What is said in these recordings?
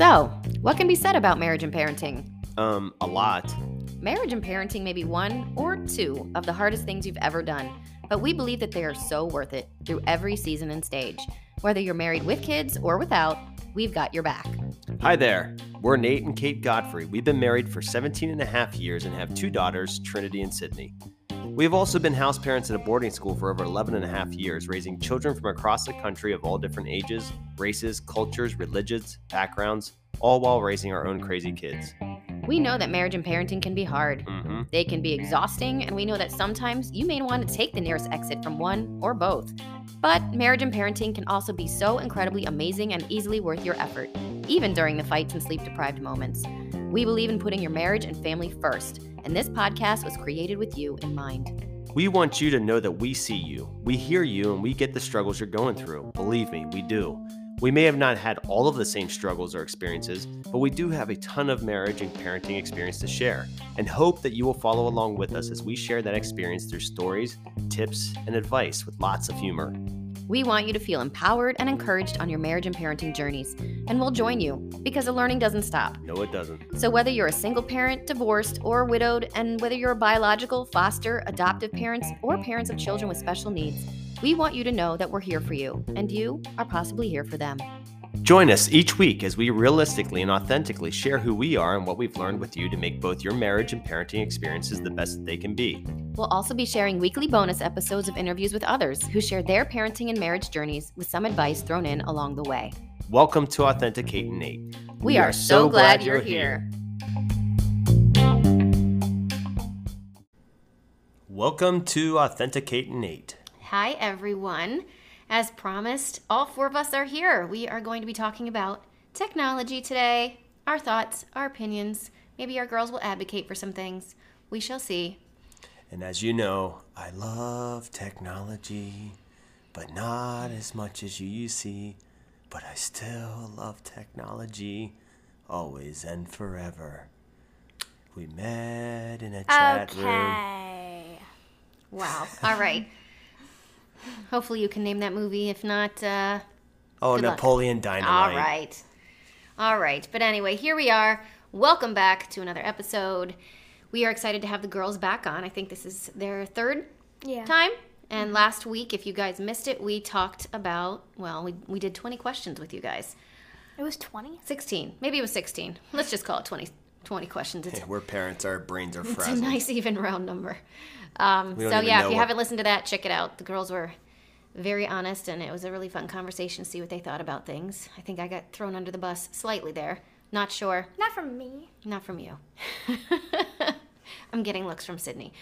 So, what can be said about marriage and parenting? Um, a lot. Marriage and parenting may be one or two of the hardest things you've ever done, but we believe that they are so worth it through every season and stage. Whether you're married with kids or without, we've got your back. Hi there. We're Nate and Kate Godfrey. We've been married for 17 and a half years and have two daughters, Trinity and Sydney. We have also been house parents at a boarding school for over 11 and a half years, raising children from across the country of all different ages, races, cultures, religions, backgrounds, all while raising our own crazy kids. We know that marriage and parenting can be hard. hmm They can be exhausting, and we know that sometimes you may want to take the nearest exit from one or both. But marriage and parenting can also be so incredibly amazing and easily worth your effort, even during the fights and sleep deprived moments. We believe in putting your marriage and family first, and this podcast was created with you in mind. We want you to know that we see you, we hear you, and we get the struggles you're going through. Believe me, we do. We may have not had all of the same struggles or experiences, but we do have a ton of marriage and parenting experience to share, and hope that you will follow along with us as we share that experience through stories, tips, and advice with lots of humor. We want you to feel empowered and encouraged on your marriage and parenting journeys, and we'll join you because the learning doesn't stop. No, it doesn't. So, whether you're a single parent, divorced, or widowed, and whether you're a biological, foster, adoptive parents, or parents of children with special needs, we want you to know that we're here for you, and you are possibly here for them. Join us each week as we realistically and authentically share who we are and what we've learned with you to make both your marriage and parenting experiences the best that they can be. We'll also be sharing weekly bonus episodes of interviews with others who share their parenting and marriage journeys with some advice thrown in along the way. Welcome to Authentic Kate and Nate. We, are, so glad, you're here. Welcome to Authentic Kate and Nate. Hi, everyone. As promised, all four of us are here. We are going to be talking about technology today, our thoughts, our opinions. Maybe our girls will advocate for some things. We shall see. And as you know, I love technology, but not as much as you see. But I still love technology, always and forever. We met in a chat room. Okay. Wow. All right. Hopefully, you can name that movie. If not, uh, Oh, Good luck. Napoleon Dynamite. all right. All right. But anyway, here we are. Welcome back to another episode. We are excited to have the girls back on. I think this is their third Yeah. time. And last week, if you guys missed it, we talked about, well, we, we did 20 questions with you guys. It was 20? 16. Maybe it was 16. Let's just call it 20, 20 questions. It's, Hey, we're parents, our brains are it's a nice, even round number. Um, so, yeah, if you what- haven't listened to that, check it out. The girls were very honest, and it was a really fun conversation to see what they thought about things. I think I got thrown under the bus slightly there. Not sure. Not from me. Not from you. I'm getting looks from Sydney.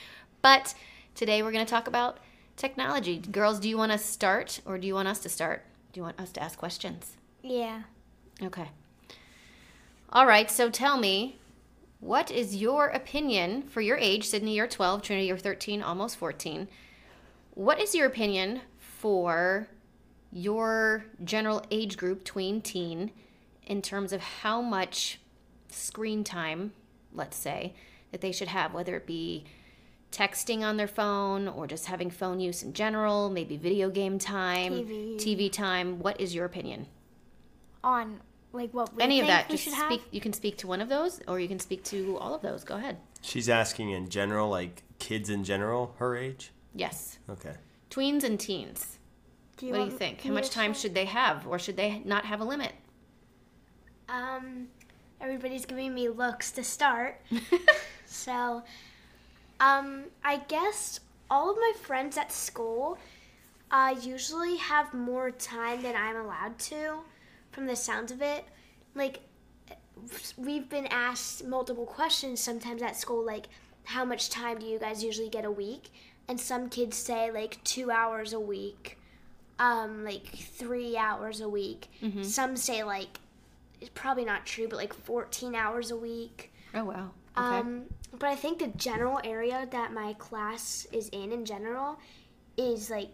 But today we're going to talk about technology. Girls, do you want to start or do you want us to start? Do you want us to ask questions? Yeah. Okay. All right, so tell me, what is your opinion for your age? Sydney, you're 12, Trinity, you're 13, almost 14. What is your opinion for your general age group, tween, teen, in terms of how much screen time, let's say, that they should have, whether it be texting on their phone or just having phone use in general, maybe video game time, TV. TV time? What is your opinion? On like what we any of that we just should speak have. you can speak to one of those or you can speak to all of those go ahead She's asking in general, like kids in general, her age? yes Okay. tweens and teens Do what do you think how much time should they have or should they not have a limit Um, everybody's giving me looks to start. so, um, I guess all of my friends at school uh, usually have more time than I'm allowed to, from the sounds of it. Like, we've been asked multiple questions sometimes at school, like, how much time do you guys usually get a week? And some kids say, like, two hours a week, um, like, three hours a week. Some say, like, it's probably not true, but like 14 hours a week. oh wow okay Um, but I think the general area that my class is in in general is like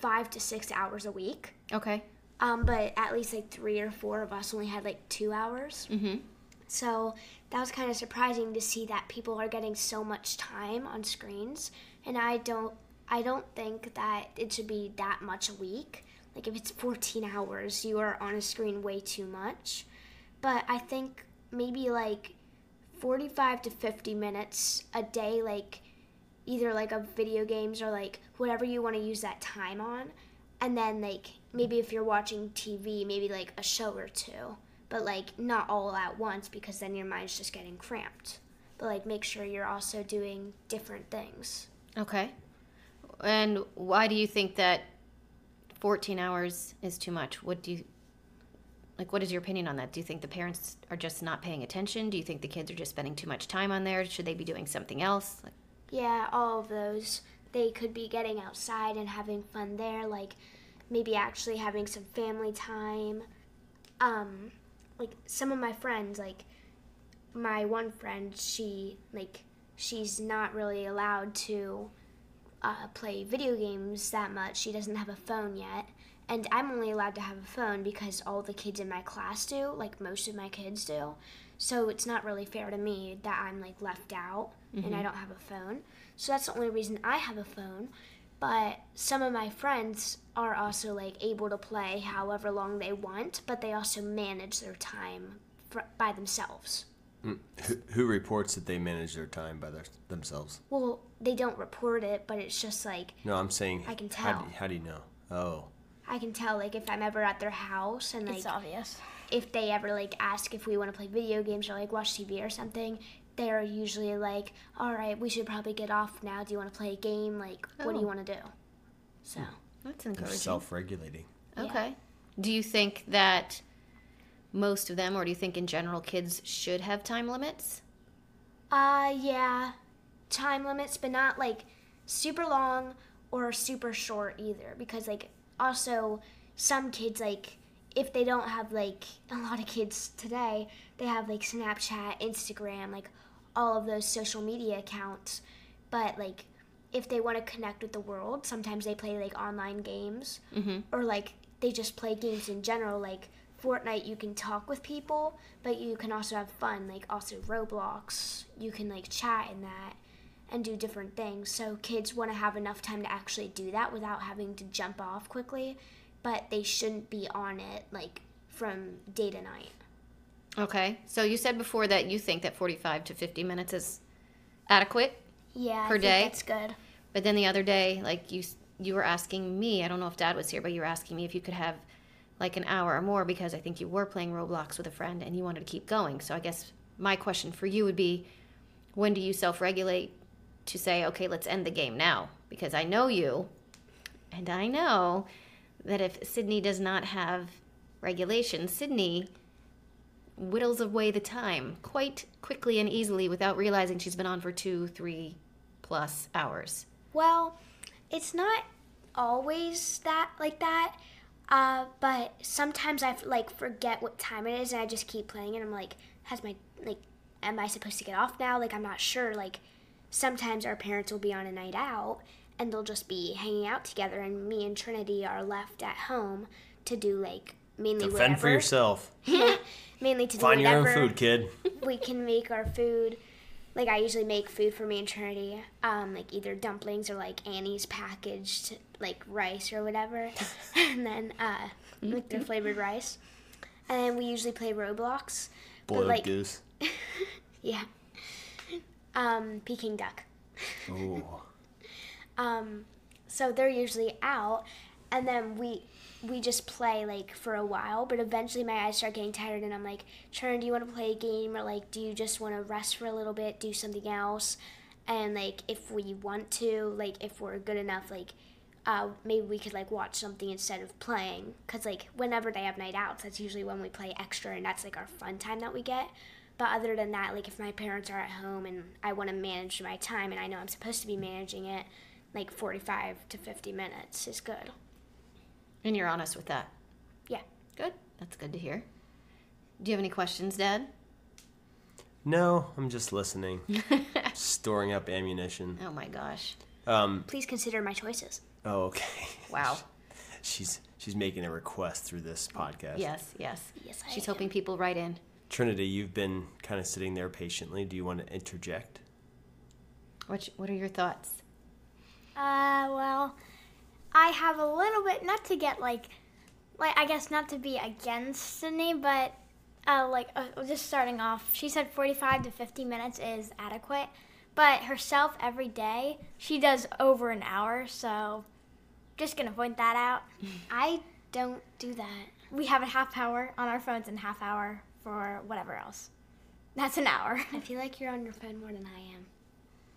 five to six hours a week. okay Um, but at least like three or four of us only had like two hours. mm-hmm So that was kind of surprising to see that people are getting so much time on screens, and I don't, I don't think that it should be that much a week. like if it's 14 hours, you are on a screen way too much. But I think maybe like 45 to 50 minutes a day, like either like of video games or like whatever you want to use that time on. And then like maybe if you're watching TV, maybe like a show or two, but like not all at once because then your mind's just getting cramped. But like make sure you're also doing different things. Okay. And why do you think that 14 hours is too much? What do you like what is your opinion on that? Do you think the parents are just not paying attention? Do you think the kids are just spending too much time on there? Should they be doing something else? Like, Yeah, all of those. They could be getting outside and having fun there, like maybe actually having some family time. Um, like some of my friends, like my one friend, she like she's not really allowed to uh, play video games that much. She doesn't have a phone yet. And I'm only allowed to have a phone because all the kids in my class do, like most of my kids do. So it's not really fair to me that I'm like left out and I don't have a phone. So that's the only reason I have a phone. But some of my friends are also like able to play however long they want, but they also manage their time fr- by themselves. Hmm. Who, who reports that they manage their time by their, themselves? Well, they don't report it, but it's just like No, I'm saying. I can How tell. do, how do you know? Oh. I can tell like if I'm ever at their house and like It's obvious. If they ever like ask if we want to play video games or like watch TV or something, they're usually like, "All right, we should probably get off now. Do you want to play a game? Like, what do Oh. you want to do?" So, that's They're encouraging. self-regulating. Okay. Do you think that most of them, or do you think in general kids should have time limits? uh, yeah, time limits, but not like super long or super short either, because like also some kids like if they don't have like a lot of kids today, they have like Snapchat, Instagram, like all of those social media accounts. But like if they want to connect with the world, sometimes they play like online games Mm-hmm. or like they just play games in general. Like Fortnite, you can talk with people, but you can also have fun. Like also Roblox, you can like chat in that and do different things. So kids want to have enough time to actually do that without having to jump off quickly, but they shouldn't be on it like from day to night. Okay. So you said before that you think that 45 to 50 minutes is adequate, Yeah, Per day? That's good. but then the other day, like you, you were asking me. I don't know if Dad was here, but you were asking me if you could have like an hour or more because I think you were playing Roblox with a friend and you wanted to keep going. So I guess my question for you would be, when do you self-regulate to say, okay, let's end the game now? Because I know you, and I know that if Sydney does not have regulation, Sydney whittles away the time quite quickly and easily without realizing she's been on for two, three plus hours. Well, it's not always that like that. Uh, but sometimes I like forget what time it is and I just keep playing and I'm like, has my like am I supposed to get off now? Like I'm not sure. Like sometimes our parents will be on a night out and they'll just be hanging out together and me and Trinity are left at home to do like mainly Fend whatever. for yourself. mainly to do Find your own food, kid. we can make our food. Like I usually make food for me and Trinity, um, like either dumplings or like Annie's packaged like rice or whatever, and then uh, like the flavored rice. And then we usually play Roblox. but, Boiled like, goose. Yeah. Um, Peking duck. Ooh. Um, so they're usually out, and then we we just play like for a while. But eventually, my eyes start getting tired, and I'm like, "Trin, do you want to play a game, or like, do you just want to rest for a little bit, do something else?" And like, if we want to, like, if we're good enough, like. Uh, maybe we could like watch something instead of playing because like whenever they have night outs that's usually when we play extra and that's like our fun time that we get but other than that like if my parents are at home and i want to manage my time and i know i'm supposed to be managing it like 45 to 50 minutes is good. And you're honest with that. Yeah. Good. That's good to hear. Do you have any questions, Dad? No, I'm just listening. Storing up ammunition. Oh my gosh. Um. Please consider my choices. Oh, okay. Wow. She's she's making a request through this podcast. Yes, yes. Yes, I She's am. hoping people write in. Trinity, you've been kind of sitting there patiently. Do you want to interject? What What are your thoughts? Uh, well, I have a little bit, not to get like like I guess not to be against Sydney, but uh, like uh, just starting off, she said 45 to 50 minutes is adequate. But herself every day, she does over an hour. So just gonna point that out. I don't do that. We have a half hour on our phones and half hour for whatever else. That's an hour. I feel like you're on your phone more than I am.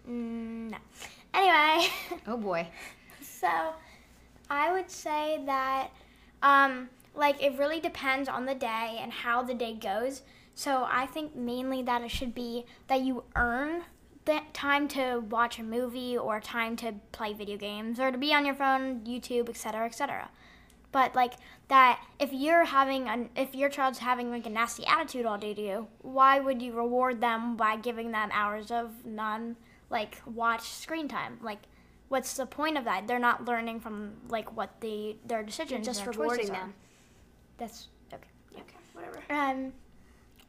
Mm, no. Anyway. Oh boy. So, I would say that, um, like, it really depends on the day and how the day goes. So, I think mainly that it should be that you earn the time to watch a movie or time to play video games or to be on your phone, YouTube, etc., etc. But like that, if you're having an, if your child's having like a nasty attitude all day to you, why would you reward them by giving them hours of non like watch screen time? Like, what's the point of that? They're not learning from like what they their decisions, just and their rewarding choices are. them. That's okay. Okay, whatever. Um,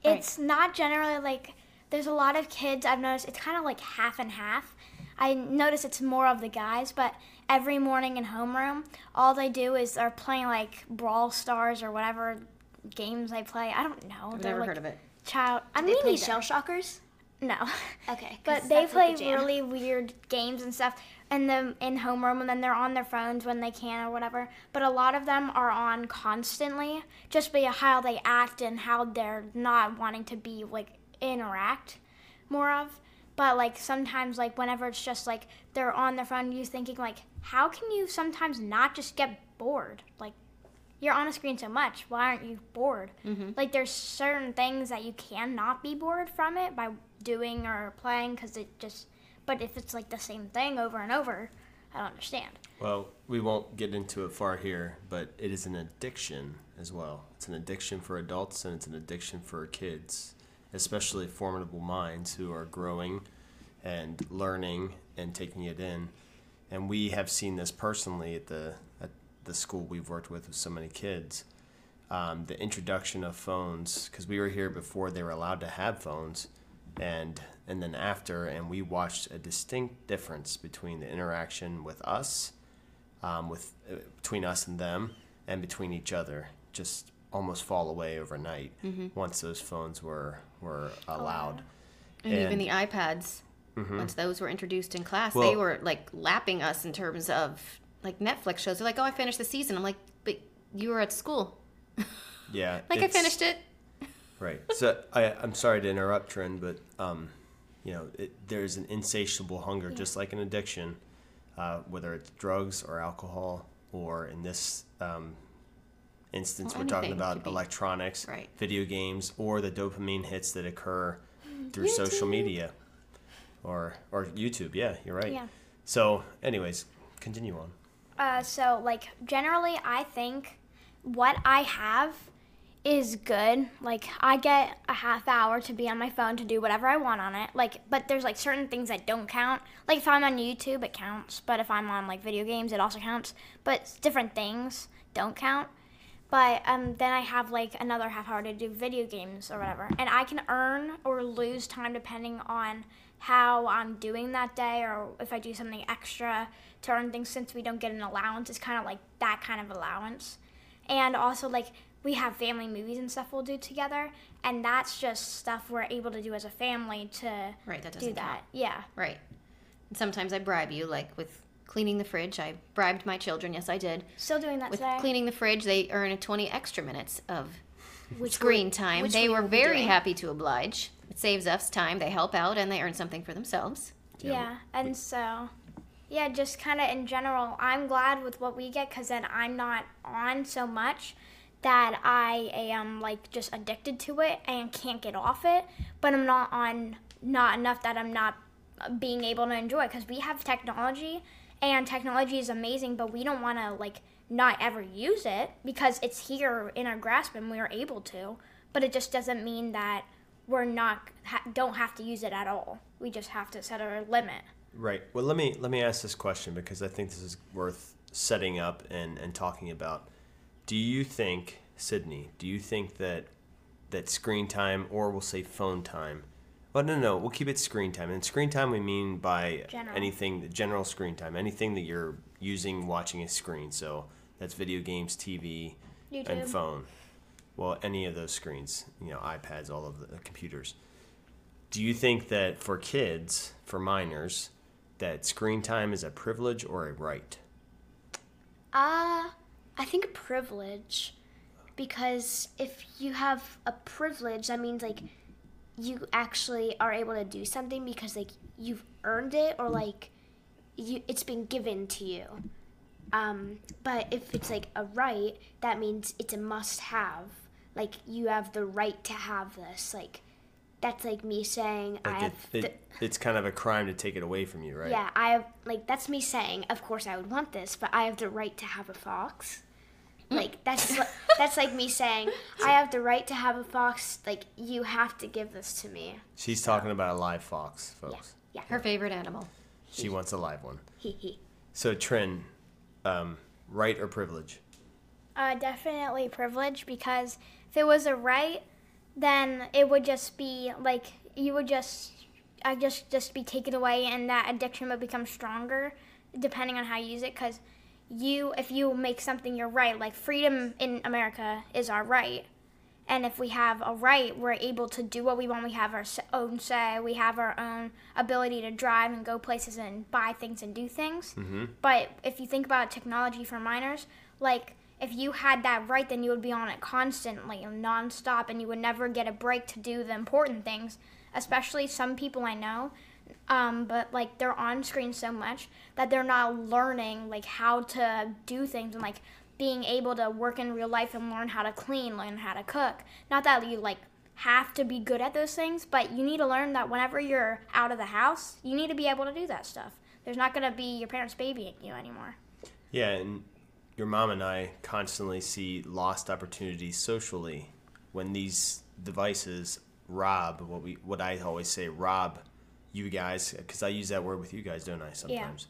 it's not generally like there's a lot of kids I've noticed. It's kind of like half and half. I notice it's more of the guys, but every morning in homeroom, all they do is they're playing like Brawl Stars or whatever games they play. I don't know. I've they're never like heard of it. child. I mean, play neither. shell shockers. No. Okay. But they play the really weird games and stuff in the in homeroom, and then they're on their phones when they can or whatever. But a lot of them are on constantly, just by how they act and how they're not wanting to be like interact more of. But like sometimes, like whenever it's just like they're on their phone, you thinking like, how can you sometimes not just get bored? Like you're on a screen so much. Why aren't you bored? Mm-hmm. Like there's certain things that you cannot be bored from it by doing or playing because it just. But if it's like the same thing over and over, I don't understand. Well, we won't get into it far here, but it is an addiction as well. It's an addiction for adults and it's an addiction for kids, especially formidable minds who are growing and learning and taking it in. And we have seen this personally at the at the school we've worked with with so many kids. Um, the introduction of phones, because we were here before they were allowed to have phones, and and then after, and we watched a distinct difference between the interaction with us, um, with uh, between us and them, and between each other, just almost fall away overnight once those phones were were allowed. And, even the iPads, once those were introduced in class, they were like lapping us in terms of like Netflix shows. They're like, "Oh, I finished the season." I'm like, "But you were at school." yeah, Like I finished it. Right. So I, I'm sorry to interrupt, Trin, but um, you know, it, there's an insatiable hunger, just like an addiction, uh, whether it's drugs or alcohol, or in this um, instance, Well, we're talking about electronics, Right. video games, or the dopamine hits that occur through social media, or or YouTube. Yeah, you're right. Yeah. So, anyways, continue on. Uh, so like generally, I think what I have is good. Like I get a half hour to be on my phone to do whatever I want on it. Like, but there's like certain things that don't count. Like if I'm on YouTube, it counts. But if I'm on like video games, it also counts. But different things don't count. But um, then I have like another half hour to do video games or whatever, and I can earn or lose time depending on how I'm doing that day or if I do something extra to earn things. Since we don't get an allowance, it's kind of like that kind of allowance, and also like we have family movies and stuff we'll do together, and that's just stuff we're able to do as a family to Right, that do that. count. Yeah. Right. And sometimes I bribe you, like with cleaning the fridge. I bribed my children. Yes, I did. Still doing that With today. cleaning the fridge, they earn 20 extra minutes of Which screen we- time. which They we were very doing. happy to oblige. It saves us time. They help out and they earn something for themselves. Yeah, Yeah, and so, yeah, just kind of in general, I'm glad with what we get because then I'm not on so much that I am like just addicted to it and can't get off it. But I'm not on not enough that I'm not being able to enjoy because we have technology and technology is amazing, but we don't want to like not ever use it because it's here in our grasp and we are able to. But it just doesn't mean that we're not ha- don't have to use it at all. We just have to set a limit. Right. Well, let me let me ask this question because I think this is worth setting up and, and talking about. Do you think, Sydney? Do you think that that screen time, or we'll say phone time? Well, no, no, we'll keep it screen time. And screen time, we mean by General. anything, the general screen time, anything that you're using, watching a screen. So that's video games, TV, YouTube. and phone. Well, any of those screens, you know, iPads, all of the computers. Do you think that for kids, for minors, that screen time is a privilege or a right? Uh, I think privilege. Because if you have a privilege, that means like you actually are able to do something because like you've earned it or like you it's been given to you. Um, but if it's like a right, that means it's a must have. Like you have the right to have this. Like that's like me saying I Like have it, the, it, it's kind of a crime to take it away from you, right? yeah, I have like that's me saying, of course I would want this, but I have the right to have a fox. Like that's li- that's like me saying, I have the right to have a fox. Like you have to give this to me. She's talking about a live fox, folks. Yeah. Her favorite animal. She wants a live one. Hee hee. So, Trin, um, right or privilege? Uh, definitely privilege because if it was a right, then it would just be like you would just, I just just be taken away, and that addiction would become stronger, depending on how you use it. Because you, if you make something your right, like freedom in America is our right, and if we have a right, we're able to do what we want. We have our own say. We have our own ability to drive and go places and buy things and do things. Mm-hmm. But if you think about technology for minors, like if you had that right, then you would be on it constantly nonstop, and you would never get a break to do the important things. Especially some people I know, um, but like they're on screen so much that they're not learning like how to do things and like being able to work in real life and learn how to clean, learn how to cook. Not that you like have to be good at those things, but you need to learn that whenever you're out of the house, you need to be able to do that stuff. There's not going to be your parents babying you anymore. Yeah, and your mom and I constantly see lost opportunities socially when these devices rob what we what I always say rob you guys because I use that word with you guys, don't I? Sometimes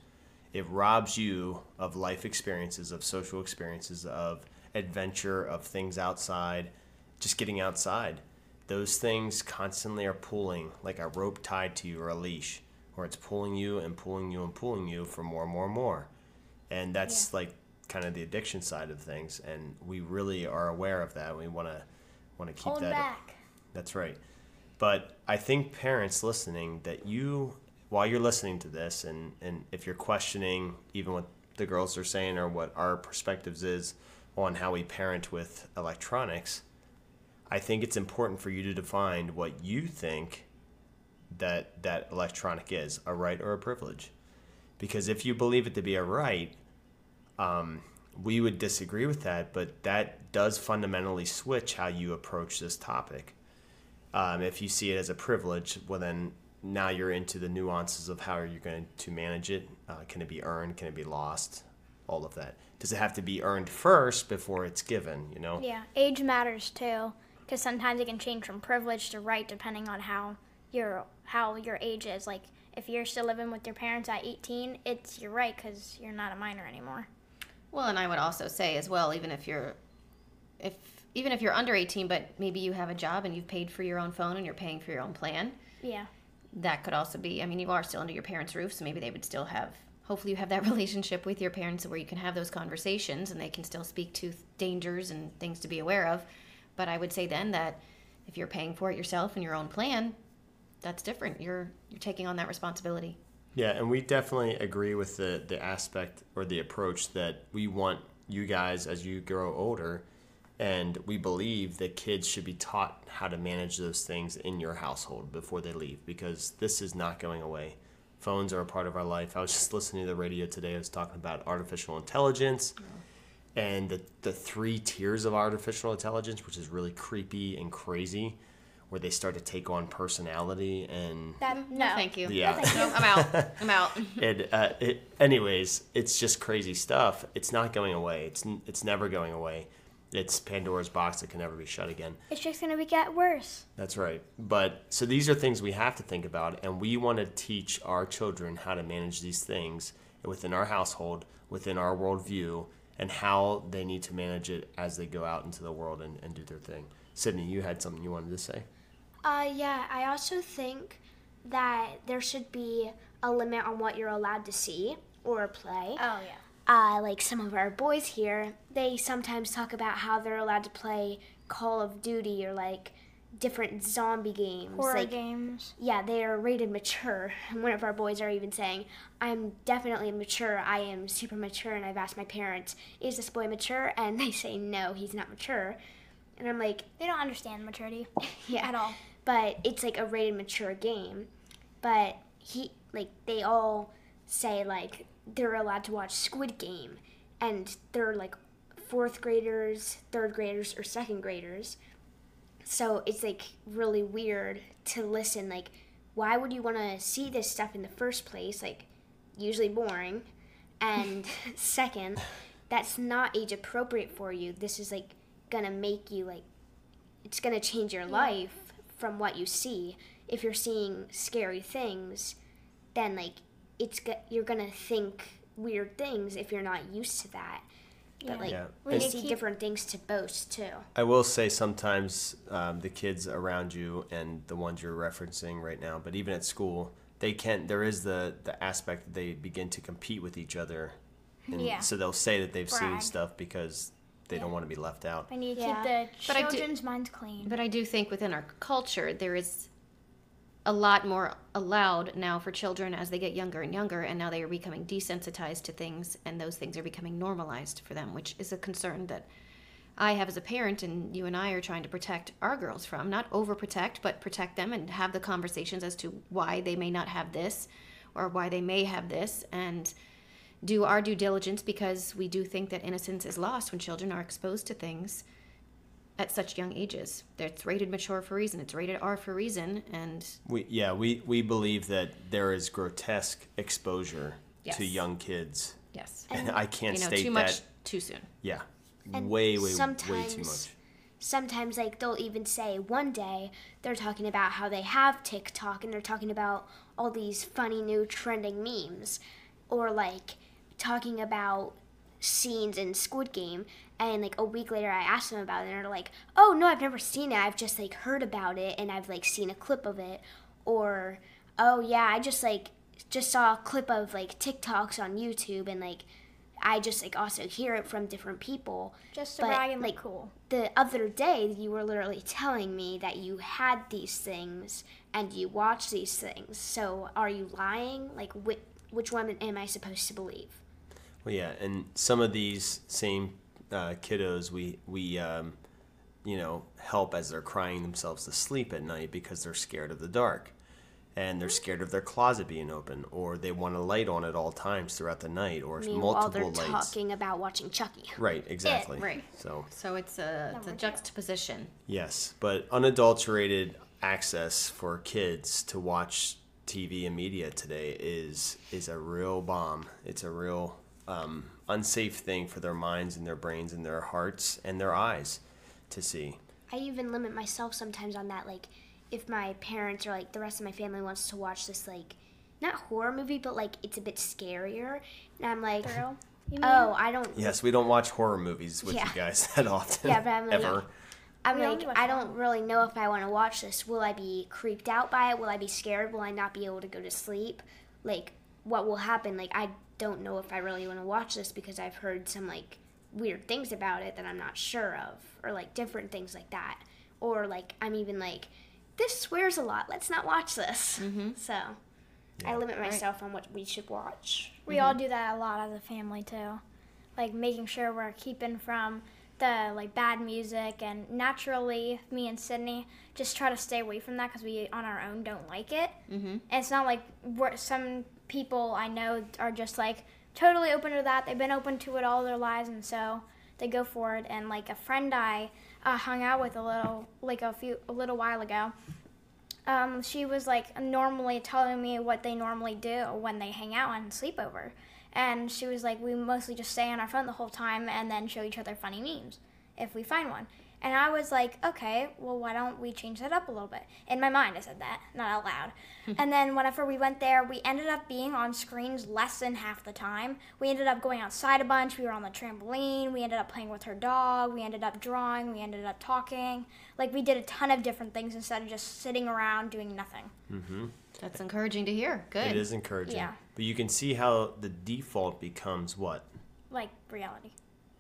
it robs you of life experiences, of social experiences, of adventure, of things outside, just getting outside. Those things constantly are pulling like a rope tied to you or a leash, where it's pulling you and pulling you and pulling you for more and more and more and that's like kind of the addiction side of things and we really are aware of that we want to want to keep Hold that back. that's right. But i think parents listening that you while you're listening to this and and if you're questioning even what the girls are saying or what our perspectives is on how we parent with electronics i think it's important for you to define what you think that that electronic is a right or a privilege. Because if you believe it to be a right, um, we would disagree with that, but that does fundamentally switch how you approach this topic. Um, if you see it as a privilege, well, then now you're into the nuances of how you're going to manage it. Uh, can it be earned? Can it be lost? All of that. Does it have to be earned first before it's given? You know. Yeah, age matters too, because sometimes it can change from privilege to right depending on how your how your age is. Like if you're still living with your parents at 18, it's your right because you're not a minor anymore. Well, and I would also say as well, even if you're, if even if you're under 18, but maybe you have a job and you've paid for your own phone and you're paying for your own plan, Yeah. that could also be. I mean, you are still under your parents' roof, so maybe they would still have. Hopefully, you have that relationship with your parents where you can have those conversations and they can still speak to dangers and things to be aware of. But I would say then that if you're paying for it yourself and your own plan, that's different. You're you're taking on that responsibility. Yeah, and we definitely agree with the the aspect or the approach that we want you guys as you grow older, and we believe that kids should be taught how to manage those things in your household before they leave because this is not going away. Phones are a part of our life. I was just listening to the radio today. I was talking about artificial intelligence and the, the three tiers of artificial intelligence, which is really creepy and crazy, where they start to take on personality and That no. Thank you. Yeah. No, I'm out. I'm out. it, uh, it anyways it's just crazy stuff it's not going away it's it's never going away it's pandora's box that can never be shut again It's just gonna be get worse. that's right but so these are things we have to think about and we want to teach our children how to manage these things within our household within our worldview and how they need to manage it as they go out into the world and, and do their thing sydney you had something you wanted to say Uh, yeah, I also think that there should be a limit on what you're allowed to see or play. Oh yeah. uh, like some of our boys here, they sometimes talk about how they're allowed to play Call of Duty or like different zombie games. Horror like, games. yeah, they are rated mature. And one of our boys are even saying, I'm definitely mature. I am super mature. And I've asked my parents, is this boy mature? And they say, no, he's not mature. And I'm like, They don't understand maturity yeah. at all. But it's like a rated mature game. But he, like, they all say, like, they're allowed to watch Squid Game. And they're like fourth graders, third graders, or second graders. So it's like really weird to listen. Like, why would you want to see this stuff in the first place? Like, usually boring. And second, that's not age appropriate for you. This is like gonna make you like, it's gonna change your life from what you see. If you're seeing scary things, then like it's go- you're gonna think weird things if you're not used to that. But like Yeah. we And- see different things to boast too. I will say sometimes um, the kids around you and the ones you're referencing right now, but even at school, they can. There is the the aspect that they begin to compete with each other, and Yeah. so they'll say that they've seen stuff because they don't want to be left out. I need to Yeah. keep the But I do- children's minds clean. But I do think within our culture, there is a lot more allowed now for children as they get younger and younger, and now they are becoming desensitized to things, and those things are becoming normalized for them, which is a concern that I have as a parent, and you and I are trying to protect our girls from. Not overprotect, but protect them and have the conversations as to why they may not have this or why they may have this, and do our due diligence because we do think that innocence is lost when children are exposed to things at such young ages. It's rated mature for a reason. It's rated R for a reason, and We yeah we we believe that there is grotesque exposure Yes. to young kids, yes, and I can't you know, state too that. much too soon. Yeah, And way way way too much. sometimes like they'll even say one day they're talking about how they have TikTok and they're talking about all these funny new trending memes or like talking about scenes in Squid Game and like a week later I asked them about it and they're like, "Oh, no, I've never seen it. I've just like heard about it and I've like seen a clip of it." Or, "Oh, yeah, I just like just saw a clip of like TikToks on YouTube and like I just like also hear it from different people." Just to but, brag and like, cool. the other day you were literally telling me that you had these things and you watch these things. So are you lying? Like which, which one am I supposed to believe? Well, yeah, and some of these same uh, kiddos, we we um, you know help as they're crying themselves to sleep at night because they're scared of the dark, and they're scared of their closet being open, or they want a light on at all times throughout the night, or Meanwhile, they're multiple lights. talking about watching Chucky. Right, exactly. right. So So it's a, it's a juxtaposition. yes, but unadulterated access for kids to watch TV and media today is is a real bomb. It's a real um, unsafe thing for their minds and their brains and their hearts and their eyes to see. I even limit myself sometimes on that. Like, if my parents or like the rest of my family wants to watch this, like, not horror movie, but like it's a bit scarier, and I'm like, Thrill. You mean? oh, I don't. Yes, we don't watch horror movies with Yeah. you guys that often. Yeah, but I'm like, ever. I'm We like, only watch I don't really know if I want to watch this. Will I be creeped out by it? Will I be scared? Will I not be able to go to sleep? Like, what will happen? Like, I don't know if I really want to watch this because I've heard some like weird things about it that I'm not sure of, or like different things like that. Or like, I'm even like, this swears a lot. Let's not watch this. So, I limit myself on what we should watch. We all do that a lot as a family too, like making sure we're keeping from the like bad music and naturally me and Sydney just try to stay away from that because we on our own don't like it. Mm-hmm. And it's not like we're, some people I know are just like totally open to that. They've been open to it all their lives and so they go for it. And like a friend I uh, hung out with a little like a few a little while ago um, she was like normally telling me what they normally do when they hang out and sleep over. And she was like, we mostly just stay on our phone the whole time and then show each other funny memes if we find one. And I was like, okay, well, why don't we change that up a little bit? In my mind, I said that, not out loud. and then whenever we went there, we ended up being on screens less than half the time. We ended up going outside a bunch. We were on the trampoline. We ended up playing with her dog. We ended up drawing. We ended up talking. Like, we did a ton of different things instead of just sitting around doing nothing. Mm-hmm. That's encouraging to hear. Good. It is encouraging. Yeah. But you can see how the default becomes what? like reality.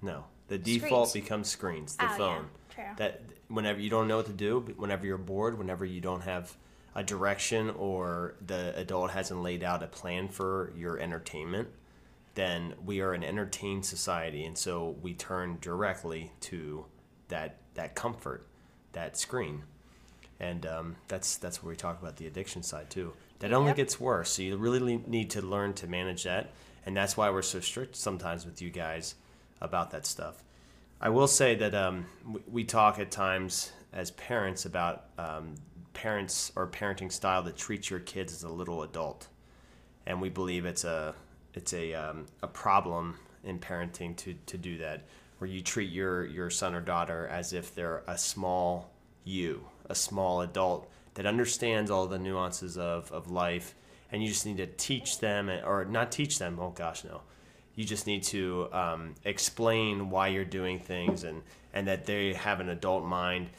No, the default Screens. becomes screens. The Oh, yeah, phone. True. That whenever you don't know what to do, whenever you're bored, whenever you don't have a direction or the adult hasn't laid out a plan for your entertainment, then we are an entertained society, and so we turn directly to that that comfort, that screen, and um, that's that's where we talk about the addiction side too. That only Yep. gets worse. So you really need to learn to manage that, and that's why we're so strict sometimes with you guys about that stuff. I will say that um, we, talk at times as parents about um, parents or parenting style that treats your kids as a little adult, and we believe it's a it's a um, a problem in parenting to to do that, where you treat your your son or daughter as if they're a small you, a small adult that understands all the nuances of, of life, and you just need to teach them or not teach them. Oh gosh, no you just need to um, explain why you're doing things and, and that they have an adult mind.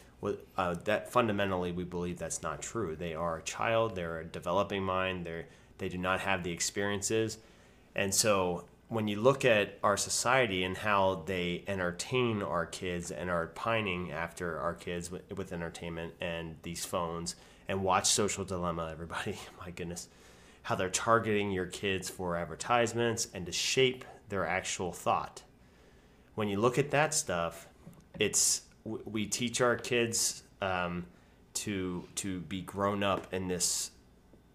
Uh, that fundamentally, we believe that's not true. They are a child. They're a developing mind. They they do not have the experiences, and so when you look at our society and how they entertain our kids and are pining after our kids with, with entertainment and these phones and watch Social Dilemma, everybody, my goodness how they're targeting your kids for advertisements and to shape their actual thought. When you look at that stuff, it's we teach our kids um, to to be grown up in this,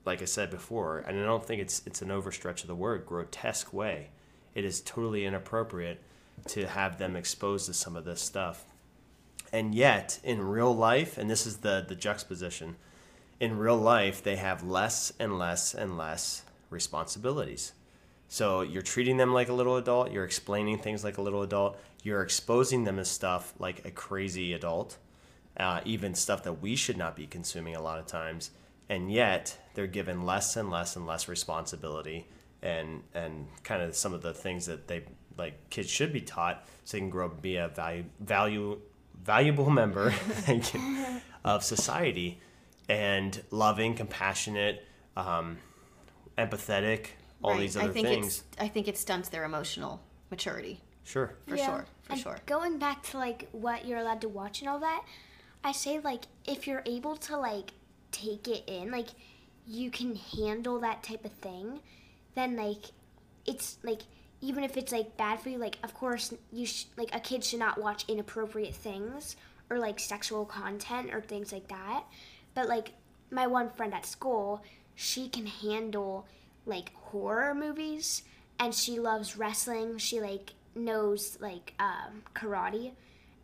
like I said before, and I don't think it's it's an overstretch of the word grotesque way. It is totally inappropriate to have them exposed to some of this stuff. And yet, in real life, and this is the the juxtaposition, in real life, they have less and less and less responsibilities. So you're treating them like a little adult, you're explaining things like a little adult, you're exposing them to stuff like a crazy adult, uh, even stuff that we should not be consuming a lot of times. And yet, they're given less and less and less responsibility and, and kind of some of the things that they like kids should be taught so they can grow up and be a value, value, valuable member you, of society and loving, compassionate, um, empathetic, all Right. these other I think things. It's, I think it stunts their emotional maturity Sure. for Yeah. sure. For and sure. Going back to like what you're allowed to watch and all that, I say like if you're able to like take it in, like you can handle that type of thing, then like it's like even if it's like bad for you, like of course you sh- like a kid should not watch inappropriate things or like sexual content or things like that. But like my one friend at school, she can handle like horror movies and she loves wrestling. She like knows like um, karate.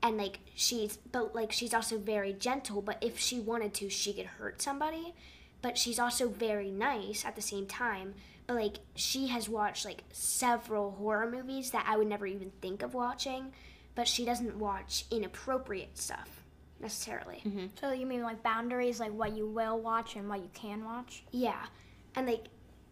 And like she's but like she's also very gentle. But if she wanted to she could hurt somebody. But she's also very nice at the same time. But like she has watched like several horror movies that I would never even think of watching. But she doesn't watch inappropriate stuff necessarily mm-hmm. So you mean like boundaries, like what you will watch and what you can watch? Yeah, and like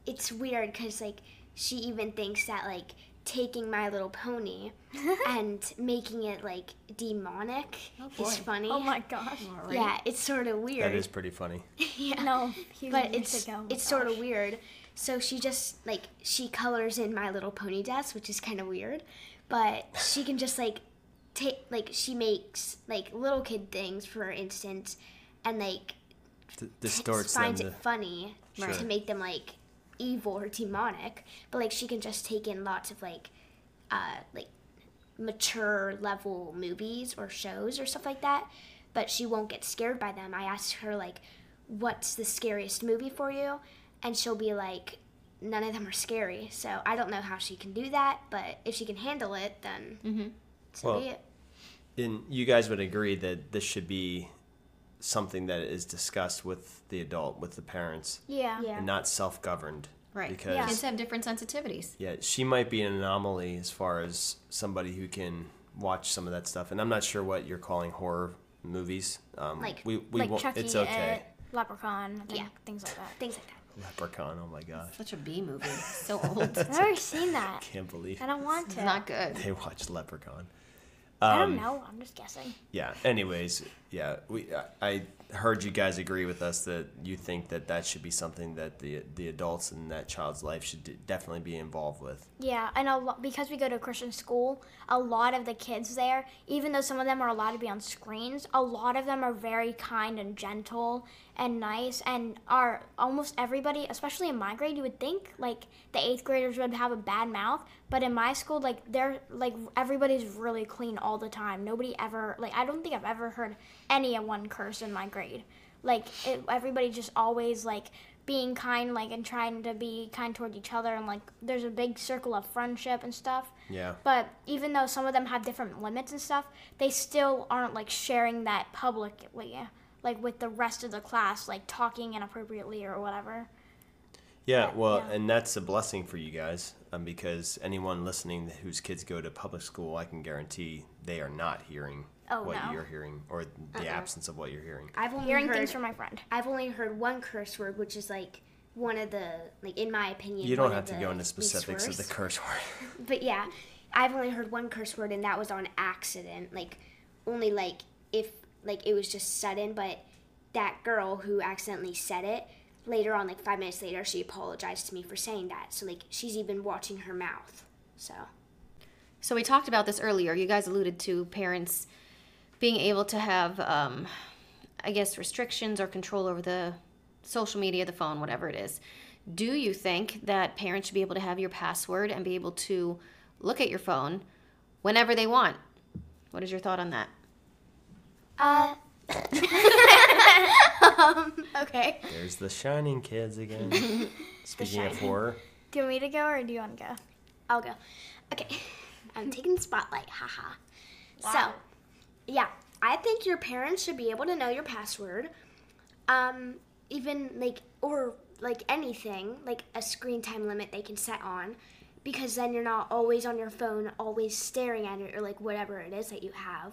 it's weird because like she even thinks that like taking My Little Pony and making it like demonic oh, boy. is funny. Oh my gosh. Yeah, it's sort of weird. That is pretty funny. yeah. No, but it's ago. it's sort of weird. So she just like she colors in My Little Pony desk, which is kind of weird, but she can just like take like she makes like little kid things, for instance, and like D- distorts them. finds To, it funny Sure. to make them like evil or demonic but like she can just take in lots of like uh like mature level movies or shows or stuff like that but she won't get scared by them i asked her like what's the scariest movie for you and she'll be like none of them are scary so i don't know how she can do that but if she can handle it then Mm-hmm. So Well, be it and you guys would agree that this should be something that is discussed with the adult, with the parents, yeah. yeah and not self-governed. Right. Because Yeah. Kids have different sensitivities. yeah, she might be an anomaly as far as somebody who can watch some of that stuff. And I'm not sure what you're calling horror movies. Um, Like- we, we like won't, Chucky, it's okay. It, Leprechaun, I think, Yeah. things like that. things like that Leprechaun. Oh my gosh, Such a B movie. So old. I've never seen that. can't believe I don't want it's to. not good. they watched Leprechaun. I Um, don't know. I'm just guessing. Yeah. Anyways, yeah, we I I heard you guys agree with us that you think that that should be something that the the adults in that child's life should d- definitely be involved with. Yeah, and a lot because we go to a Christian school, a lot of the kids there, even though some of them are allowed to be on screens, a lot of them are very kind and gentle and nice and are almost everybody, especially in my grade, you would think like the 8th graders would have a bad mouth, but in my school like they're like everybody's really clean all the time. Nobody ever like I don't think I've ever heard anyone curse in my grade. Like it, everybody just always like being kind like and trying to be kind toward each other and like there's a big circle of friendship and stuff Yeah. but even though some of them have different limits and stuff they still aren't like sharing that publicly like with the rest of the class like talking inappropriately or whatever Yeah, well, yeah. and that's a blessing for you guys um, because anyone listening whose kids go to public school, I can guarantee they are not hearing Oh, what no. you're hearing or the absence of what you're hearing. I've only hearing heard, things from my friend I've only heard one curse word, which is like one of the like in my opinion. You don't one have of to go into specifics of the curse word. But yeah, I've only heard one curse word, and that was on accident. Like only like if like it was just sudden, but that girl who accidentally said it later on, like five minutes later, she apologized to me for saying that. So like she's even watching her mouth. So So we talked about this earlier. You guys alluded to parents being able to have, um, I guess, restrictions or control over the social media, the phone, whatever it is. Do you think that parents should be able to have your password and be able to look at your phone whenever they want? What is your thought on that? Uh, okay There's the shining kids again. Speaking of Shining. horror, do you want me to go or do you want to go I'll go. Okay, I'm taking the spotlight. Haha. So, yeah, I think your parents should be able to know your password. Um, even like or like anything, like a screen time limit they can set on, because then you're not always on your phone, always staring at it or like whatever it is that you have,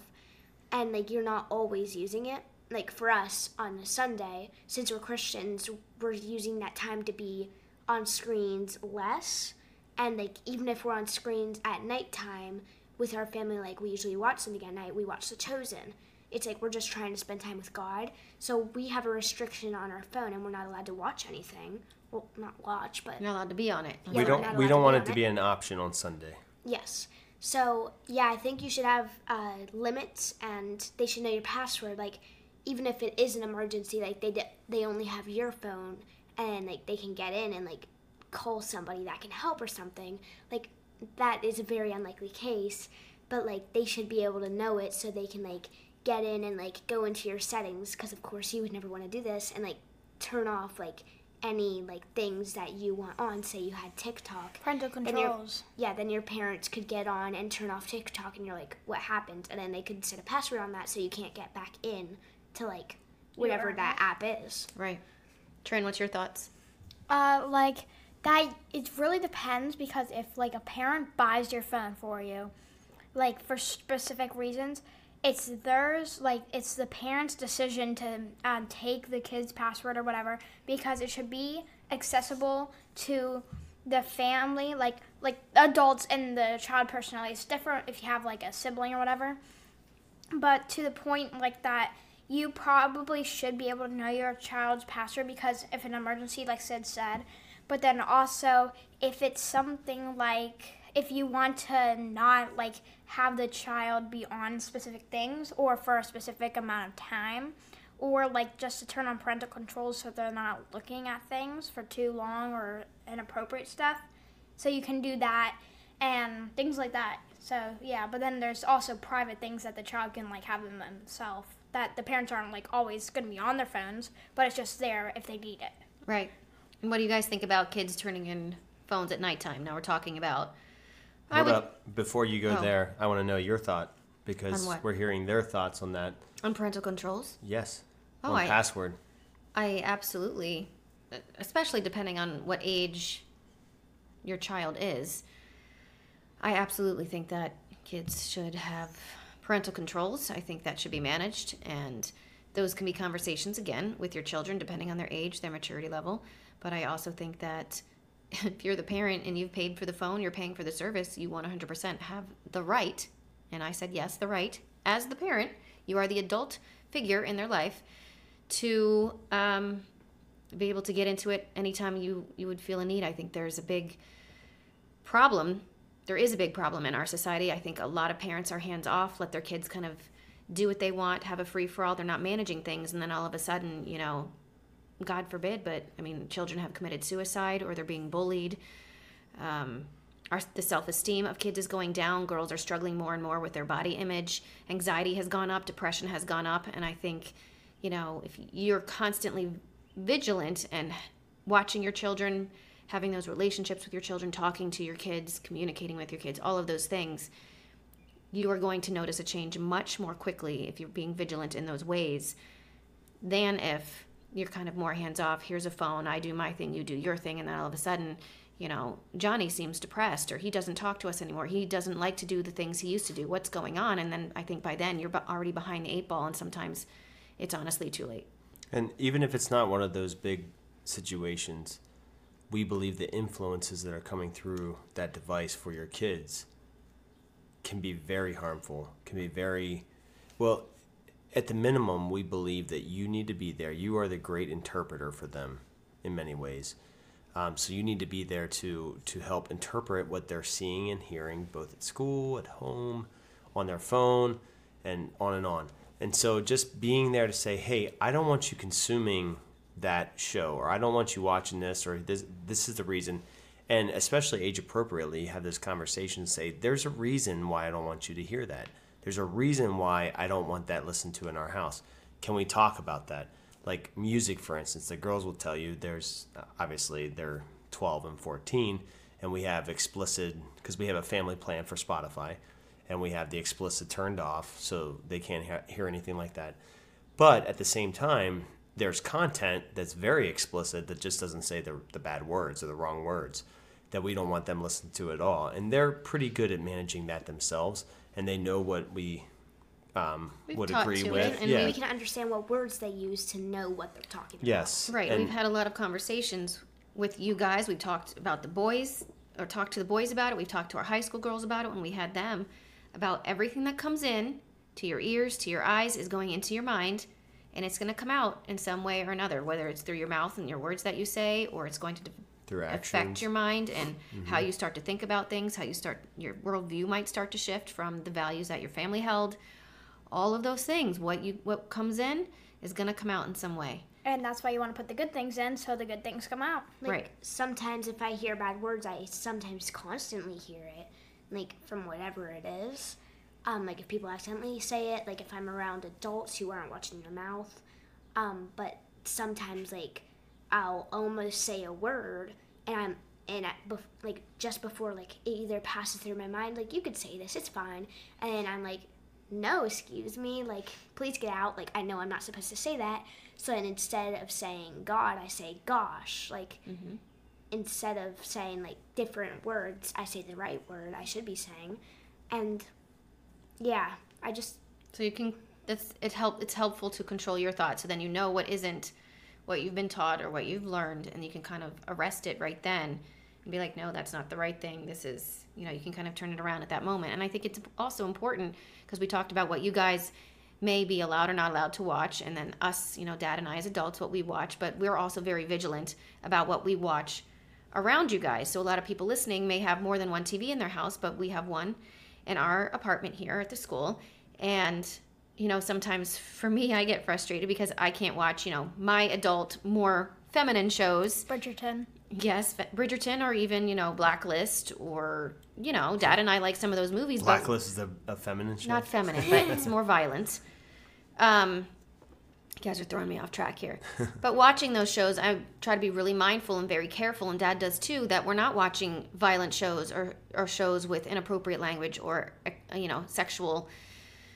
and like you're not always using it. Like for us on a Sunday, since we're Christians, we're using that time to be on screens less and like even if we're on screens at nighttime with our family like we usually watch something at night we watch the chosen it's like we're just trying to spend time with god so we have a restriction on our phone and we're not allowed to watch anything well not watch but You're not allowed to be on it. Yeah, we we're don't not we allowed don't to want be it on to it. be an option on Sunday. yes so yeah i think you should have uh, limits and they should know your password like even if it is an emergency like they they only have your phone and like they can get in and like call somebody that can help or something. Like that is a very unlikely case but like they should be able to know it so they can like get in and like go into your settings because of course you would never want to do this and like turn off like any like things that you want on say you had tiktok parental then your- controls yeah, then your parents could get on and turn off TikTok, and you're like, what happened? And then they could set a password on that so you can't get back in to like whatever Your that app is. Right. Trin, what's your thoughts? Uh, like that. It really depends because if like a parent buys your phone for you, like for specific reasons, it's theirs. Like it's the parent's decision to um, take the kid's password or whatever because it should be accessible to the family, like like adults and the child personally. It's different if you have like a sibling or whatever but to the point like that you probably should be able to know your child's password because if an emergency like sid said but then also if it's something like if you want to not like have the child be on specific things or for a specific amount of time or like just to turn on parental controls so they're not looking at things for too long or inappropriate stuff so you can do that and things like that. So yeah, but then there's also private things that the child can like have in themselves that the parents aren't like always going to be on their phones, but it's just there if they need it. Right. And what do you guys think about kids turning in phones at nighttime? Now we're talking about. I Hold would up, before you go Oh. there, I want to know your thought because we're hearing their thoughts on that. on parental controls. Yes. Oh, on I- password. I absolutely, especially depending on what age your child is, I absolutely think that kids should have parental controls. I think that should be managed, and those can be conversations again with your children, depending on their age, their maturity level. But I also think that if you're the parent and you've paid for the phone, you're paying for the service, you want 100% have the right And I said, yes, the right. As the parent, you are the adult figure in their life to um, be able to get into it anytime you, you would feel a need. I think there's a big problem. There is a big problem in our society. I think a lot of parents are hands off, let their kids kind of do what they want, have a free for all. They're not managing things. And then all of a sudden, you know, God forbid, but I mean, children have committed suicide or they're being bullied. Um, our, the self esteem of kids is going down. Girls are struggling more and more with their body image. Anxiety has gone up, depression has gone up. And I think, you know, if you're constantly vigilant and watching your children, having those relationships with your children, talking to your kids, communicating with your kids, all of those things, you are going to notice a change much more quickly if you're being vigilant in those ways than if you're kind of more hands off. Here's a phone, I do my thing, you do your thing, and then all of a sudden, you know, Johnny seems depressed or he doesn't talk to us anymore. He doesn't like to do the things he used to do. What's going on? And then I think by then you're already behind the eight ball, and sometimes it's honestly too late. And even if it's not one of those big situations, we believe the influences that are coming through that device for your kids can be very harmful, can be very, well, at the minimum, we believe that you need to be there. You are the great interpreter for them in many ways. Um, so you need to be there to to help interpret what they're seeing and hearing, both at school, at home, on their phone, and on and on. And so just being there to say, "Hey, I don't want you consuming that show, or I don't want you watching this, or this this is the reason." And especially age appropriately, have this conversation. Say, "There's a reason why I don't want you to hear that." There's a reason why I don't want that listened to in our house. Can we talk about that? Like music, for instance, the girls will tell you there's obviously they're 12 and 14, and we have explicit because we have a family plan for Spotify, and we have the explicit turned off so they can't he- hear anything like that. But at the same time, there's content that's very explicit that just doesn't say the, the bad words or the wrong words that we don't want them listening to at all. And they're pretty good at managing that themselves and they know what we um, would agree to with. it, and yeah. We can understand what words they use to know what they're talking about. yes. Right. And We've had a lot of conversations with you guys. We've talked about the boys, or talked to the boys about it. We've talked to our high school girls about it when we had them about everything that comes in to your ears, to your eyes, is going into your mind, and it's going to come out in some way or another, whether it's through your mouth and your words that you say, or it's going to through affect your mind and how you start to think about things, how you start your worldview might start to shift from the values that your family held. All of those things, what you what comes in is going to come out in some way. And that's why you want to put the good things in so the good things come out. Like, Right. Sometimes if I hear bad words, I sometimes constantly hear it, like from whatever it is. Um, like if people accidentally say it, like if I'm around adults who aren't watching their mouth. Um, but sometimes like I'll almost say a word and I'm and at, bef- like just before like it either passes through my mind like you could say this it's fine and I'm like no excuse me like please get out like I know I'm not supposed to say that so then instead of saying God I say gosh like mm-hmm. instead of saying like different words I say the right word I should be saying and yeah I just So you can that's it help it's helpful to control your thoughts so then you know what isn't what you've been taught or what you've learned and you can kind of arrest it right then and be like no that's not the right thing. This is you know you can kind of turn it around at that moment. And I think it's also important because we talked about what you guys may be allowed or not allowed to watch and then us you know dad and I as adults what we watch but we're also very vigilant about what we watch around you guys. So a lot of people listening may have more than one TV in their house but we have one in our apartment here at the school and you know sometimes for me i get frustrated because i can't watch you know my adult more feminine shows Bridgerton. yes bridgerton or even you know blacklist or you know dad and i like some of those movies but Blacklist is a, a feminine show. not feminine but it's more violent um you guys are throwing me off track here but watching those shows i try to be really mindful and very careful and dad does too that we're not watching violent shows or, or shows with inappropriate language or uh, you know sexual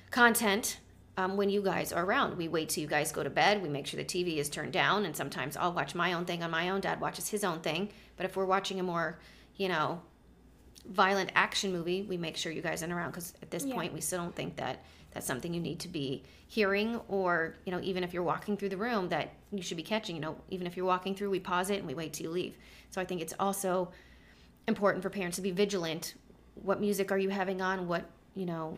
content um, when you guys are around. We wait till you guys go to bed. We make sure the TV is turned down, and sometimes I'll watch my own thing on my own. Dad watches his own thing. But if we're watching a more, you know, violent action movie, we make sure you guys aren't around because at this Yeah. point we still don't think that that's something you need to be hearing or you know even if you're walking through the room that you should be catching you know even if you're walking through we pause it and we wait till you leave so i think it's also important for parents to be vigilant what music are you having on what you know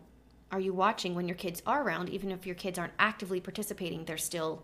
are you watching when your kids are around? Even if your kids aren't actively participating, they're still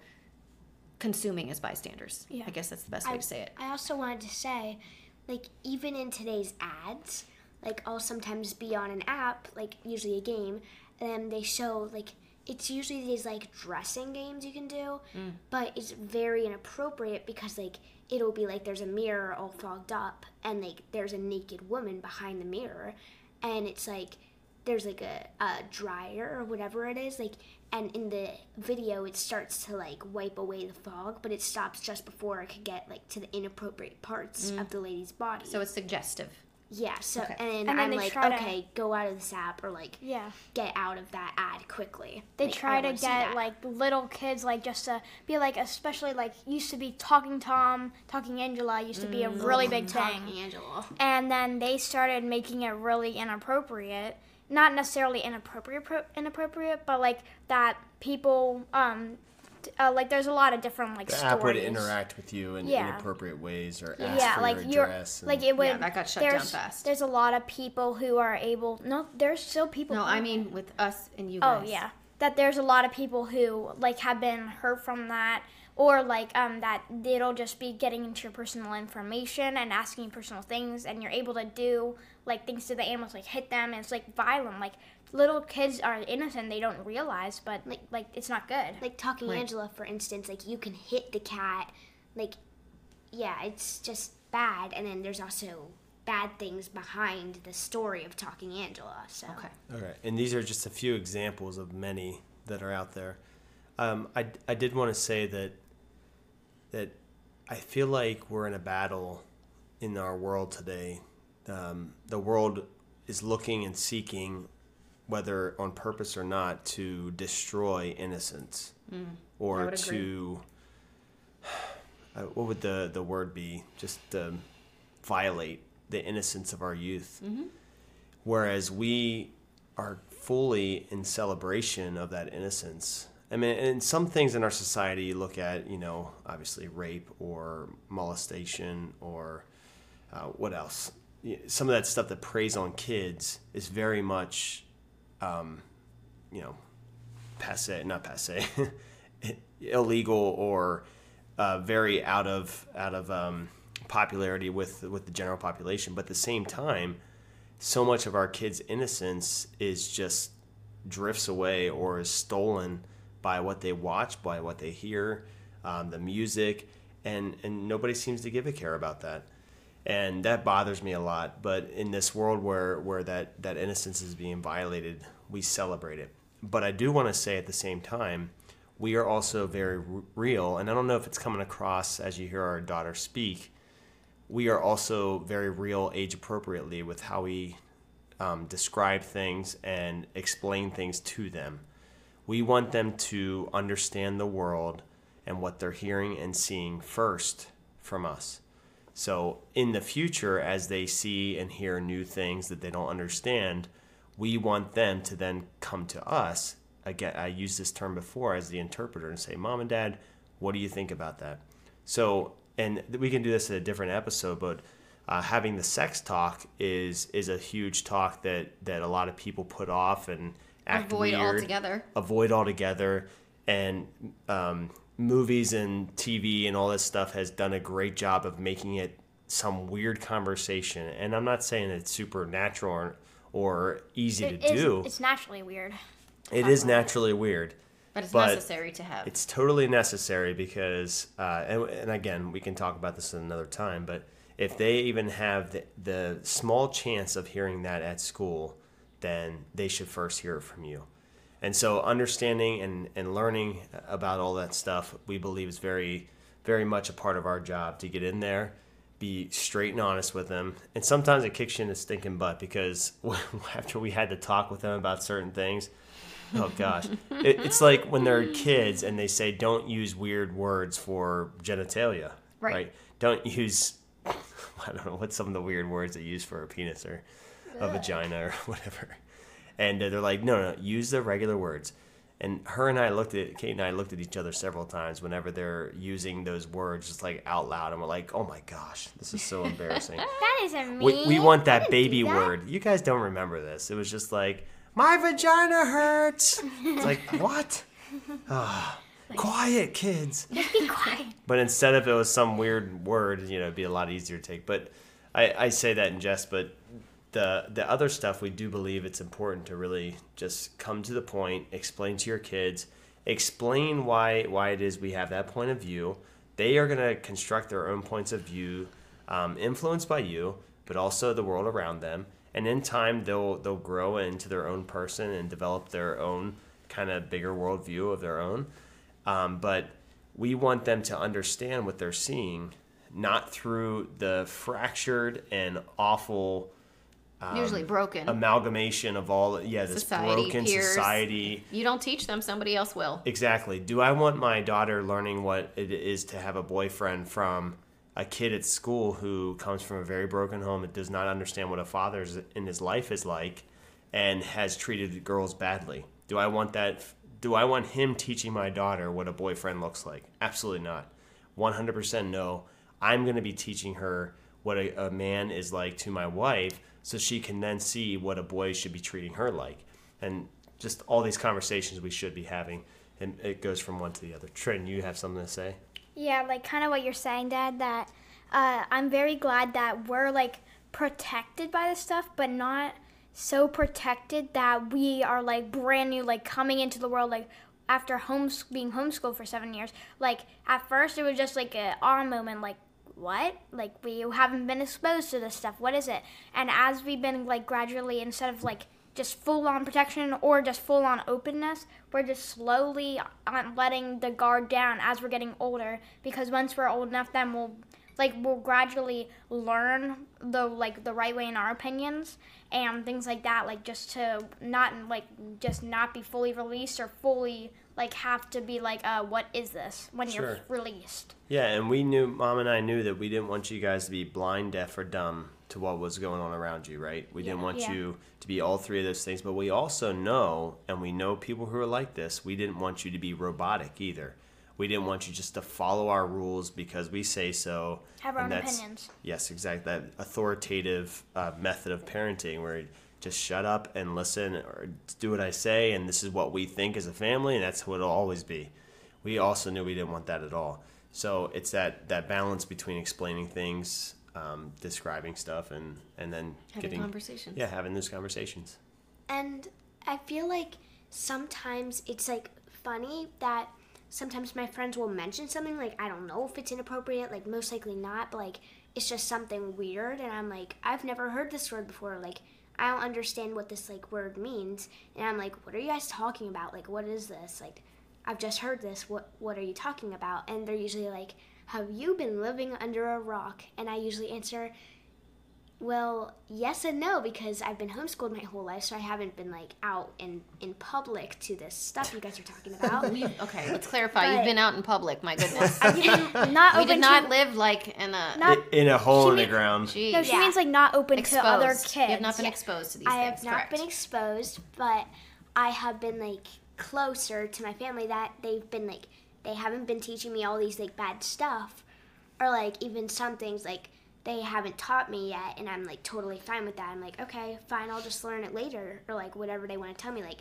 consuming as bystanders. Yeah. I guess that's the best way I, to say it. I also wanted to say, like, even in today's ads, like, I'll sometimes be on an app, like, usually a game, and they show, like, it's usually these, like, dressing games you can do, mm. but it's very inappropriate because, like, it'll be like there's a mirror all fogged up, and, like, there's a naked woman behind the mirror, and it's like, there's like a, a dryer or whatever it is like and in the video it starts to like wipe away the fog but it stops just before it could get like to the inappropriate parts of mm. the lady's body So it's suggestive. yeah so Okay. and, And then i'm like try to- okay go out of this app or like Yeah. get out of that ad quickly They Like, try to get like little kids like just to be like especially like used to be talking Tom, talking Angela used to be a really mm. big Talking thing. angela And then they started making it really inappropriate. Not necessarily inappropriate pro- inappropriate, but like that people um uh, like there's a lot of different like The stories. app would interact with you in Yeah. inappropriate ways or ask yeah, for like your you're address. and- like it would Yeah, that got shut down there's, fast. There's a lot of people who are able no, there's still people No, who- I mean with us and you guys Oh guys. yeah, that there's a lot of people who like have been hurt from that, or like um that it'll just be getting into your personal information and asking personal things, and you're able to do like things to the animals, like hit them, and it's like violent. Like little kids are innocent, they don't realize, but like like it's not good. like talking Right. angela for instance like you can hit the cat like yeah it's just bad and then there's also bad things behind the story of talking angela so Okay. Okay, and these are just a few examples of many that are out there. Um, I, I did want to say that that I feel like we're in a battle in our world today. Um, the world is looking and seeking, whether on purpose or not, to destroy innocence I or to uh, what would the the word be? Just um, violate the innocence of our youth. Whereas we are fully in celebration of that innocence. I mean, and some things in our society you look at, you know, obviously rape or molestation or uh, what else? Some of that stuff that preys on kids is very much, um, you know, passe, not passe, illegal or uh, very out of out of um, popularity with with the general population. But at the same time, so much of our kids' innocence is just drifts away or is stolen by what they watch, by what they hear, um, the music, and and nobody seems to give a care about that, and that bothers me a lot. But in this world where where that that innocence is being violated, we celebrate it. But I do want to say at the same time, we are also very r- real, and I don't know if it's coming across as you hear our daughter speak we are also very real age appropriately with how we um, describe things and explain things to them. We want them to understand the world and what they're hearing and seeing first from us. So, in the future, as they see and hear new things that they don't understand, we want them to then come to us. Again, I used this term before as the interpreter and say, Mom and Dad, what do you think about that? So, and we can do this in a different episode, but uh, having the sex talk is is a huge talk that that a lot of people put off and act Avoid weird, altogether. avoid altogether. And um, movies and TV and all this stuff has done a great job of making it some weird conversation. And I'm not saying it's supernatural or, or easy It to is- do. It's naturally weird. It is naturally weird But it's But necessary to have. it's totally necessary because uh, and, and again we can talk about this another time but if they even have the, the small chance of hearing that at school then they should first hear it from you. And so understanding and, and learning about all that stuff we believe is very very much a part of our job to get in there be straight and honest with them. And sometimes it kicks you in the stinking butt because after we had to talk with them about certain things Oh gosh, it, it's like when they're kids and they say don't use weird words for genitalia, Right. Don't use I don't know what's some of the weird words they use for a penis or a vagina or whatever, and uh, they're like no no use the regular words. And her and I looked at Kate and I looked at each other several times whenever they're using those words just like out loud, and we're like, oh my gosh, this is so embarrassing. That isn't me. we, we want that baby that. word. You guys don't remember this. It was just like, my vagina hurts. It's like, what? Ah, quiet, kids. Just be quiet. But instead of it was some weird word, you know, it'd be a lot easier to take. But I, I say that in jest, but the the other stuff we do believe it's important to really just come to the point, explain to your kids, explain why why it is we have that point of view. They are gonna construct their own points of view, um, influenced by you, but also the world around them. And in time, they'll they'll grow into their own person and develop their own kind of bigger worldview of their own. Um, but we want them to understand what they're seeing, not through the fractured and awful Usually um, broken. amalgamation of all yeah this Society, broken peers. society. you don't teach them, somebody else will. Exactly. Do I want my daughter learning what it is to have a boyfriend from a kid at school who comes from a very broken home and does not understand what a father in his life is like and has treated girls badly? Do I want that? Do I want him teaching my daughter what a boyfriend looks like? Absolutely not. 100% no. I'm going to be teaching her what a, a man is like to my wife so she can then see what a boy should be treating her like. And just all these conversations we should be having. And it goes from one to the other. Trin, you have something to say? Yeah, like kind of what you're saying, Dad. That uh, I'm very glad that we're like protected by this stuff, but not so protected that we are like brand new, like coming into the world, like after homes being homeschooled for seven years. Like at first, it was just like a awe moment, like what? Like we haven't been exposed to this stuff. What is it? And as we've been like gradually, instead of like just full on protection or just full on openness, we're just slowly um, letting the guard down as we're getting older. Because once we're old enough, then we'll like we'll gradually learn the like the right way in our opinions and things like that. Like just to not like just not be fully released or fully like have to be like, uh, what is this when Sure. you're released. Yeah, and we knew, Mom and I knew that we didn't want you guys to be blind, deaf, or dumb to what was going on around you, right? We didn't want Yeah. you to be all three of those things, but we also know, and we know people who are like this, we didn't want you to be robotic either. We didn't want you just to follow our rules because we say so. Have our own opinions. Yes, exactly. That authoritative uh, method of parenting where just shut up and listen or do what I say, and this is what we think as a family, and that's what it'll always be. We also knew we didn't want that at all. So it's that, that balance between explaining things, um, describing stuff, and, and then Having getting conversations. Yeah, having those conversations. And I feel like sometimes it's like funny that sometimes my friends will mention something like I don't know if it's inappropriate, like most likely not, but like it's just something weird and I'm like I've never heard this word before, like I don't understand what this like word means. And I'm like, what are you guys talking about? Like what is this? Like I've just heard this. What what are you talking about? And they're usually like, have you been living under a rock? And I usually answer, well, yes and no because I've been homeschooled my whole life, so I haven't been like out in in public to this stuff you guys are talking about. We, okay, let's clarify. You've been out in public. My goodness. I've been not we open did not to. live like in a Not- in a hole in the mean- ground. Jeez. no, she Yeah. means like not open exposed. to other kids. You have not been Yeah. exposed to these I things. have not correct. been exposed, but I have been like closer to my family that they've been like they haven't been teaching me all these like bad stuff or like even some things like they haven't taught me yet and I'm like totally fine with that. I'm like, okay, fine, I'll just learn it later or like whatever they want to tell me like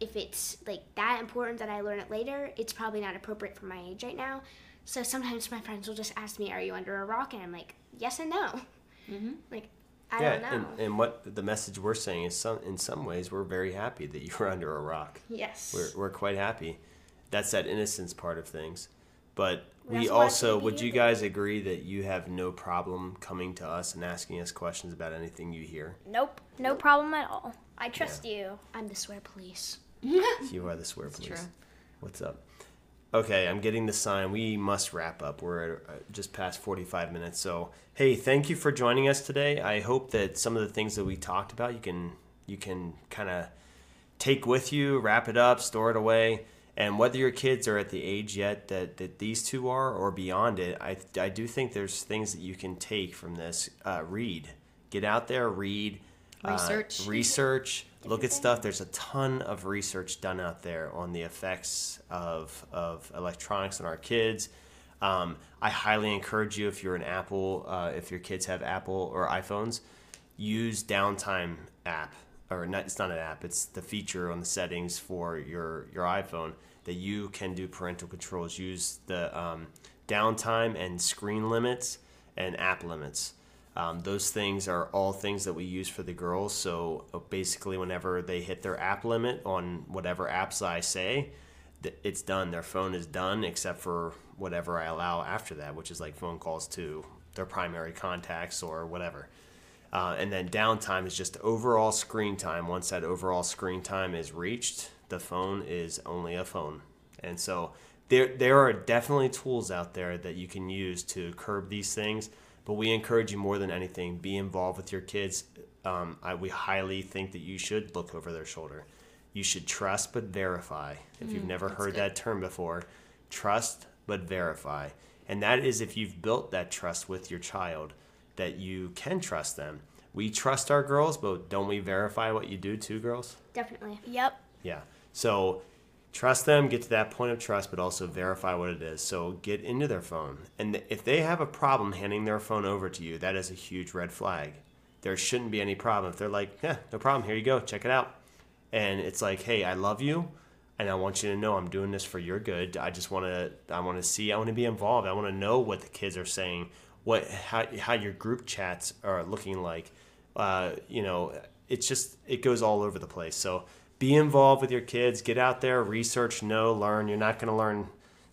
if it's like that important that I learn it later, it's probably not appropriate for my age right now. So sometimes my friends will just ask me, "Are you under a rock?" and I'm like, "Yes and no." Mm-hmm. Like I yeah, don't know. and, and what the message we're saying is some in some ways we're very happy that you're under a rock. yes. We're, we're quite happy. That's that innocence part of things. But We we also want it also, to be would you guys agree that you have no problem coming to us and asking us questions about anything you hear? Nope, no problem at all. I trust you. I'm the swear police. You are the swear police. true. What's up? Okay, I'm getting the sign. We must wrap up. We're at uh, just past 45 minutes. So, hey, thank you for joining us today. I hope that some of the things that we talked about you can you can kind of take with you, wrap it up, store it away. And whether your kids are at the age yet that, that these two are or beyond it, I, I do think there's things that you can take from this. Uh, read. Get out there, read. uh, Research. research. Look at stuff. There's a ton of research done out there on the effects of, of electronics on our kids. Um, I highly encourage you if you're an Apple, uh, if your kids have Apple or iPhones, use downtime app or not, it's not an app. It's the feature on the settings for your your iPhone that you can do parental controls. Use the um, downtime and screen limits and app limits. Um, those things are all things that we use for the girls. So uh, basically, whenever they hit their app limit on whatever apps I say, it's done. Their phone is done, except for whatever I allow after that, which is like phone calls to their primary contacts or whatever. Uh, and then downtime is just overall screen time. Once that overall screen time is reached, the phone is only a phone. And so there, there are definitely tools out there that you can use to curb these things but we encourage you more than anything be involved with your kids um, I, we highly think that you should look over their shoulder you should trust but verify if you've never heard good. that term before trust but verify and that is if you've built that trust with your child that you can trust them we trust our girls but don't we verify what you do too girls Definitely. Yep. yeah. So trust them, get to that point of trust, but also verify what it is. So get into their phone. And if they have a problem handing their phone over to you, that is a huge red flag. There shouldn't be any problem. If they're like, yeah, no problem, here you go, check it out. And it's like, hey, I love you. And I want you to know I'm doing this for your good. I just want to, I want to see, I want to be involved. I want to know what the kids are saying, what, how, how your group chats are looking like. Uh, you know, it's just, it goes all over the place. So be involved with your kids, get out there, research, know, learn. You're not going to learn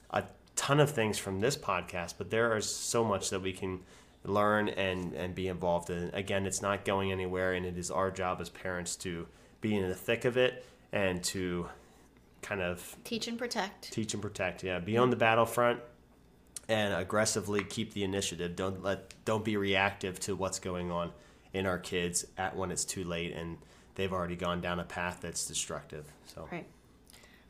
a ton of things from this podcast, but there is so much that we can learn and, and be involved in. Again, it's not going anywhere, and it is our job as parents to be in the thick of it and to kind of Teach and protect. teach and protect. Yeah, be on the battlefront and aggressively keep the initiative. Don't let don't be reactive to what's going on in our kids at when it's too late and they've already gone down a path that's destructive. So Right.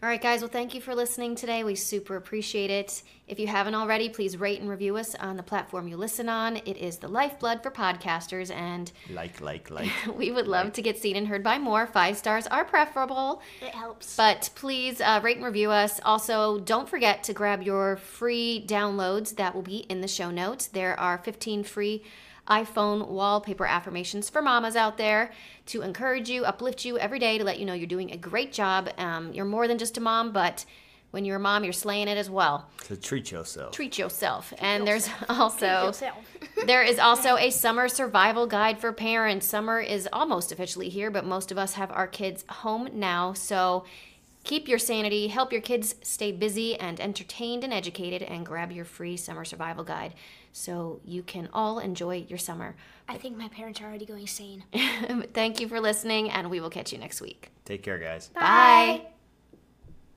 All right, guys. Well, thank you for listening today. We super appreciate it. If you haven't already, please rate and review us on the platform you listen on. It is the lifeblood for podcasters, and like like like we would love to get seen and heard by more. Five stars are preferable, It helps. but please uh, rate and review us. Also, don't forget to grab your free downloads that will be in the show notes. There are 15 free iPhone wallpaper affirmations for mamas out there to encourage you, uplift you every day to let you know you're doing a great job. Um, you're more than just a mom, but when you're a mom, you're slaying it as well. to treat yourself. Treat yourself. and there's also there is also a summer survival guide for parents. Summer is almost officially here, but most of us have our kids home now. So keep your sanity, help your kids stay busy and entertained and educated, and grab your free summer survival guide so you can all enjoy your summer. I think my parents are already going insane. Thank you for listening, and we will catch you next week. Take care, guys. Bye.